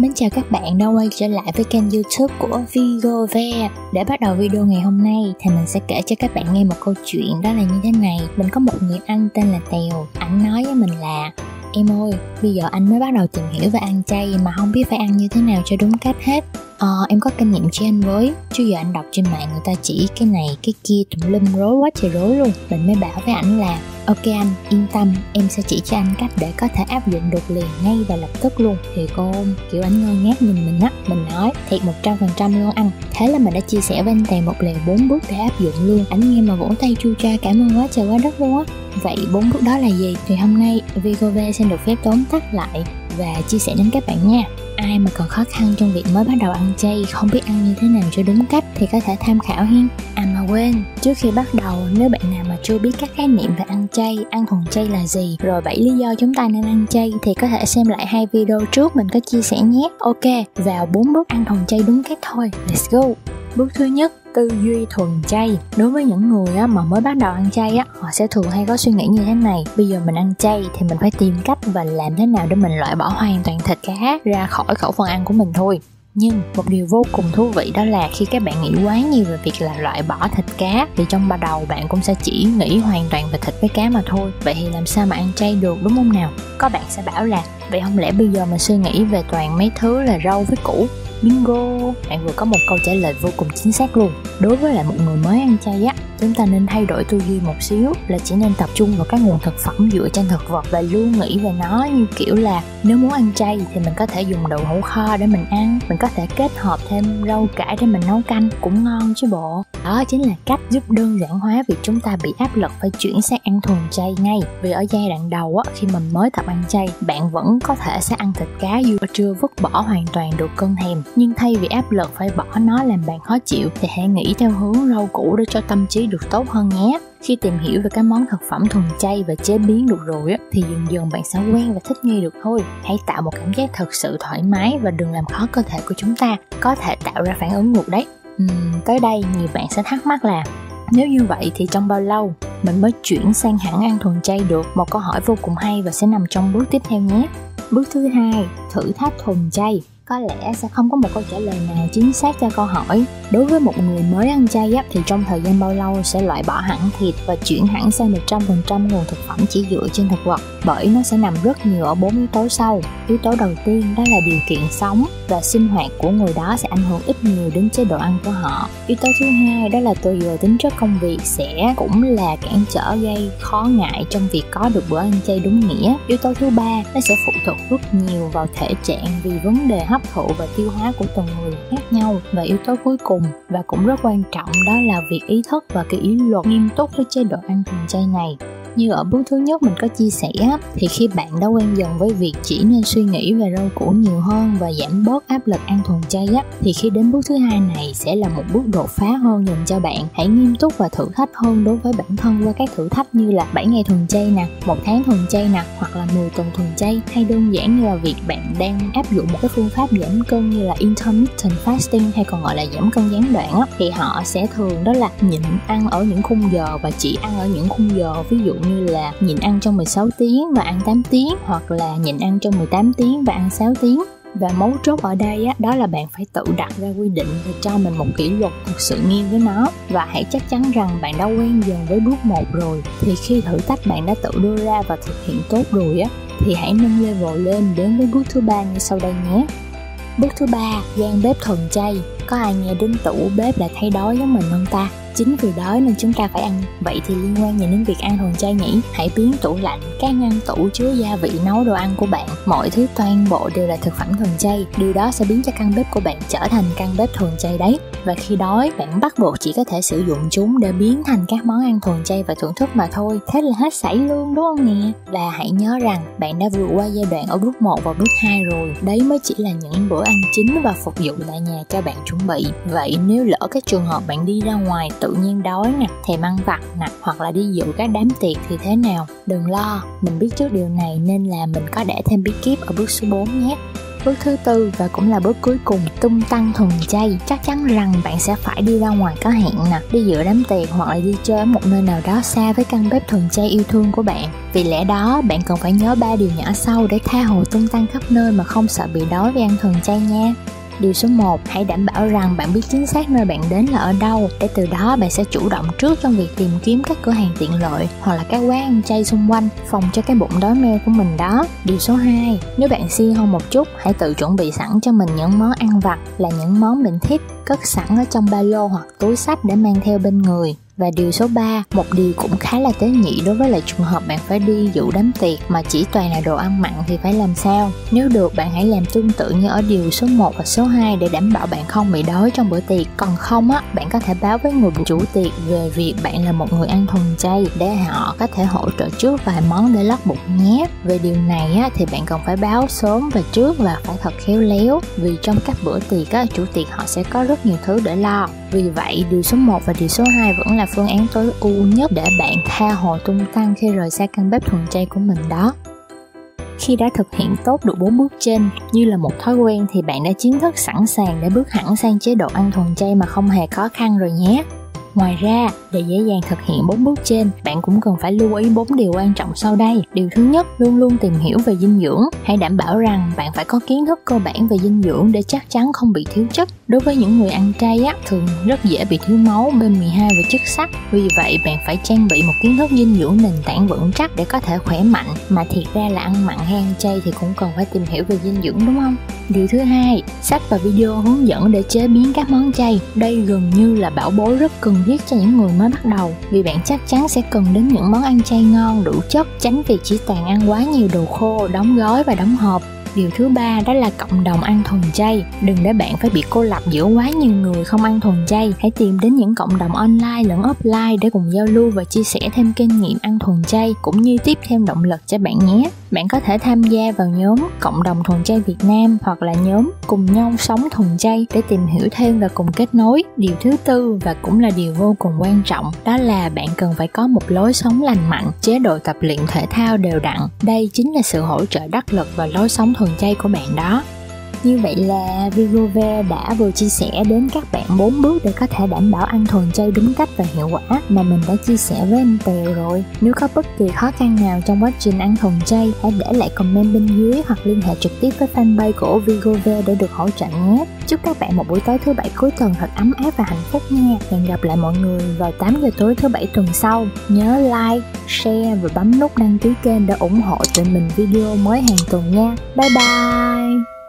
Mến chào các bạn đã quay trở lại với kênh youtube của Vigo Ve Để bắt đầu video ngày hôm nay thì mình sẽ kể cho các bạn nghe một câu chuyện đó là như thế này. Mình có một người anh tên là Tèo. Anh nói với mình là Em ơi, bây giờ anh mới bắt đầu tìm hiểu về ăn chay mà không biết phải ăn như thế nào cho đúng cách hết. Ờ, em có kinh nghiệm cho anh với. Chứ giờ anh đọc trên mạng người ta chỉ cái này, cái kia tùm lum rối quá trời rối luôn. Mình mới bảo với ảnh là Ok anh, yên tâm, em sẽ chỉ cho anh cách để có thể áp dụng được liền ngay và lập tức luôn. Thì cô kiểu anh ngơ ngác nhìn mình á Mình nói thiệt 100% luôn anh. Thế là mình đã chia sẻ với anh Tèo một lèo bốn bước để áp dụng luôn. Anh nghe mà vỗ tay chu cha cảm ơn quá trời quá đất luôn á. Vậy bốn bước đó là gì? Thì hôm nay Vigove xin được phép tóm tắt lại và chia sẻ đến các bạn nha ai mà còn khó khăn trong việc mới bắt đầu ăn chay, không biết ăn như thế nào cho đúng cách thì có thể tham khảo hen. À mà quên, trước khi bắt đầu, nếu bạn nào mà chưa biết các khái niệm về ăn chay, ăn thuần chay là gì, rồi bảy lý do chúng ta nên ăn chay thì có thể xem lại hai video trước mình có chia sẻ nhé. Ok, vào bốn bước ăn thuần chay đúng cách thôi. Let's go. Bước thứ nhất tư duy thuần chay. Đối với những người á, mà mới bắt đầu ăn chay á họ sẽ thường hay có suy nghĩ như thế này. Bây giờ mình ăn chay thì mình phải tìm cách và làm thế nào để mình loại bỏ hoàn toàn thịt cá ra khỏi khẩu phần ăn của mình thôi. Nhưng một điều vô cùng thú vị đó là khi các bạn nghĩ quá nhiều về việc là loại bỏ thịt cá thì trong ba đầu bạn cũng sẽ chỉ nghĩ hoàn toàn về thịt với cá mà thôi. Vậy thì làm sao mà ăn chay được đúng không nào? Có bạn sẽ bảo là vậy không lẽ bây giờ mình suy nghĩ về toàn mấy thứ là rau với củ? Bingo. Bạn vừa có một câu trả lời vô cùng chính xác luôn. Đối với lại một người mới ăn chay á chúng ta nên thay đổi tư duy một xíu là chỉ nên tập trung vào các nguồn thực phẩm dựa trên thực vật và luôn nghĩ về nó như kiểu là nếu muốn ăn chay thì mình có thể dùng đậu hũ kho để mình ăn, mình có thể kết hợp thêm rau cải để mình nấu canh cũng ngon chứ bộ. Đó chính là cách giúp đơn giản hóa việc chúng ta bị áp lực phải chuyển sang ăn thuần chay ngay. Vì ở giai đoạn đầu á, khi mình mới tập ăn chay, bạn vẫn có thể sẽ ăn thịt cá dù chưa vứt bỏ hoàn toàn được cơn thèm. Nhưng thay vì áp lực phải bỏ nó làm bạn khó chịu, thì hãy nghĩ theo hướng rau củ để cho tâm trí được tốt hơn nhé. Khi tìm hiểu về các món thực phẩm thuần chay và chế biến được rồi á thì dần dần bạn sẽ quen và thích nghi được thôi. Hãy tạo một cảm giác thật sự thoải mái và đừng làm khó cơ thể của chúng ta có thể tạo ra phản ứng ngược đấy. Uhm, tới đây nhiều bạn sẽ thắc mắc là nếu như vậy thì trong bao lâu mình mới chuyển sang hẳn ăn thuần chay được? Một câu hỏi vô cùng hay và sẽ nằm trong bước tiếp theo nhé. Bước thứ hai thử thách thuần chay có lẽ sẽ không có một câu trả lời nào chính xác cho câu hỏi. Đối với một người mới ăn chay á, thì trong thời gian bao lâu sẽ loại bỏ hẳn thịt và chuyển hẳn sang 100% nguồn thực phẩm chỉ dựa trên thực vật? Bởi nó sẽ nằm rất nhiều ở bốn yếu tố sau. Yếu tố đầu tiên đó là điều kiện sống và sinh hoạt của người đó sẽ ảnh hưởng ít nhiều đến chế độ ăn của họ. Yếu tố thứ hai đó là tùy vào tính chất công việc sẽ cũng là cản trở gây khó ngại trong việc có được bữa ăn chay đúng nghĩa. Yếu tố thứ ba nó sẽ phụ thuộc rất nhiều vào thể trạng vì vấn đề hấp thụ và tiêu hóa của từng người khác nhau. Và yếu tố cuối cùng và cũng rất quan trọng đó là việc ý thức và cái ý luật nghiêm túc với chế độ ăn thuần chay này như ở bước thứ nhất mình có chia sẻ thì khi bạn đã quen dần với việc chỉ nên suy nghĩ về rau củ nhiều hơn và giảm bớt áp lực ăn thuần chay á, thì khi đến bước thứ hai này sẽ là một bước đột phá hơn dành cho bạn. Hãy nghiêm túc và thử thách hơn đối với bản thân qua các thử thách như là 7 ngày thuần chay nè, một tháng thuần chay nè, hoặc là 10 tuần thuần chay, hay đơn giản như là việc bạn đang áp dụng một cái phương pháp giảm cân như là intermittent fasting hay còn gọi là giảm cân gián đoạn á, thì họ sẽ thường đó là nhịn ăn ở những khung giờ và chỉ ăn ở những khung giờ. Ví dụ như như là nhịn ăn trong 16 tiếng và ăn 8 tiếng hoặc là nhịn ăn trong 18 tiếng và ăn 6 tiếng. Và mấu chốt ở đây á, đó là bạn phải tự đặt ra quy định và cho mình một kỷ luật thực sự nghiêm với nó. Và hãy chắc chắn rằng bạn đã quen dần với bước một rồi. Thì khi thử thách bạn đã tự đưa ra và thực hiện tốt rồi á thì hãy nâng level lên đến với bước thứ ba như sau đây nhé. Bước thứ ba gian bếp thuần chay. Có ai nghe đến tủ bếp là thấy đói giống mình không ta? Chính vì đó nên chúng ta phải ăn. Vậy thì liên quan gì đến việc ăn thuần chay nhỉ hãy biến tủ lạnh, các ngăn tủ chứa gia vị nấu đồ ăn của bạn. Mọi thứ toàn bộ đều là thực phẩm thuần chay điều đó sẽ biến cho căn bếp của bạn trở thành căn bếp thuần chay đấy và khi đói, bạn bắt buộc chỉ có thể sử dụng chúng để biến thành các món ăn thuần chay và thưởng thức mà thôi. Thế là hết sảy luôn, đúng không nè? Và hãy nhớ rằng, bạn đã vượt qua giai đoạn ở bước 1 và bước 2 rồi. Đấy mới chỉ là những bữa ăn chính và phục vụ tại nhà cho bạn chuẩn bị. Vậy nếu lỡ cái trường hợp bạn đi ra ngoài tự nhiên đói nè, thèm ăn vặt nè, hoặc là đi dự các đám tiệc thì thế nào? Đừng lo, mình biết trước điều này nên là mình có để thêm bí kíp ở bước số 4 nhé. Bước thứ tư và cũng là bước cuối cùng, tung tăng thuần chay. Chắc chắn rằng bạn sẽ phải đi ra ngoài có hẹn nè, đi dự đám tiệc hoặc là đi chơi ở một nơi nào đó xa với căn bếp thuần chay yêu thương của bạn. Vì lẽ đó, bạn cần phải nhớ ba điều nhỏ sau để tha hồ tung tăng khắp nơi mà không sợ bị đói vì ăn thuần chay nha. Điều số 1, hãy đảm bảo rằng bạn biết chính xác nơi bạn đến là ở đâu để từ đó bạn sẽ chủ động trước trong việc tìm kiếm các cửa hàng tiện lợi hoặc là các quán ăn chay xung quanh phòng cho cái bụng đói meo của mình đó. Điều số 2, nếu bạn si hơn một chút, hãy tự chuẩn bị sẵn cho mình những món ăn vặt là những món mình thích cất sẵn ở trong ba lô hoặc túi sách để mang theo bên người. Và điều số 3, một điều cũng khá là tế nhị đối với lại trường hợp bạn phải đi dự đám tiệc mà chỉ toàn là đồ ăn mặn thì phải làm sao? Nếu được bạn hãy làm tương tự như ở điều số 1 và số 2 để đảm bảo bạn không bị đói trong bữa tiệc. Còn không á, bạn có thể báo với người chủ tiệc về việc bạn là một người ăn thuần chay để họ có thể hỗ trợ trước vài món để lót bụng nhé. Về điều này á, thì bạn cần phải báo sớm và trước và phải thật khéo léo vì trong các bữa tiệc á, chủ tiệc họ sẽ có rất nhiều thứ để lo. Vì vậy, điều số 1 và điều số 2 vẫn là phương án tối ưu nhất để bạn tha hồ tung tăng khi rời xa căn bếp thuần chay của mình đó khi đã thực hiện tốt được bốn bước trên như là một thói quen thì bạn đã chính thức sẵn sàng để bước hẳn sang chế độ ăn thuần chay mà không hề khó khăn rồi nhé Ngoài ra, để dễ dàng thực hiện bốn bước trên, bạn cũng cần phải lưu ý bốn điều quan trọng sau đây. Điều thứ nhất, luôn luôn tìm hiểu về dinh dưỡng. Hãy đảm bảo rằng bạn phải có kiến thức cơ bản về dinh dưỡng để chắc chắn không bị thiếu chất. Đối với những người ăn chay á, thường rất dễ bị thiếu máu, B12 và chất sắt. Vì vậy, bạn phải trang bị một kiến thức dinh dưỡng nền tảng vững chắc để có thể khỏe mạnh. Mà thiệt ra là ăn mặn hay ăn chay thì cũng cần phải tìm hiểu về dinh dưỡng đúng không? Điều thứ hai, sách và video hướng dẫn để chế biến các món chay. Đây gần như là bảo bối rất cần thiết cho những người mới bắt đầu vì bạn chắc chắn sẽ cần đến những món ăn chay ngon đủ chất tránh việc chỉ toàn ăn quá nhiều đồ khô đóng gói và đóng hộp điều thứ ba đó là cộng đồng ăn thuần chay đừng để bạn phải bị cô lập giữa quá nhiều người không ăn thuần chay hãy tìm đến những cộng đồng online lẫn offline để cùng giao lưu và chia sẻ thêm kinh nghiệm ăn thuần chay cũng như tiếp thêm động lực cho bạn nhé bạn có thể tham gia vào nhóm cộng đồng thuần chay Việt Nam hoặc là nhóm cùng nhau sống thuần chay để tìm hiểu thêm và cùng kết nối. Điều thứ tư và cũng là điều vô cùng quan trọng đó là bạn cần phải có một lối sống lành mạnh, chế độ tập luyện thể thao đều đặn. Đây chính là sự hỗ trợ đắc lực và lối sống thuần chay của bạn đó. Như vậy là Vigove đã vừa chia sẻ đến các bạn 4 bước để có thể đảm bảo ăn thuần chay đúng cách và hiệu quả mà mình đã chia sẻ với anh Tèo rồi. Nếu có bất kỳ khó khăn nào trong quá trình ăn thuần chay, hãy để lại comment bên dưới hoặc liên hệ trực tiếp với fanpage của Vigove để được hỗ trợ nhé. Chúc các bạn một buổi tối thứ bảy cuối tuần thật ấm áp và hạnh phúc nha. Hẹn gặp lại mọi người vào 8 giờ tối thứ bảy tuần sau. Nhớ like, share và bấm nút đăng ký kênh để ủng hộ tụi mình video mới hàng tuần nha. Bye bye!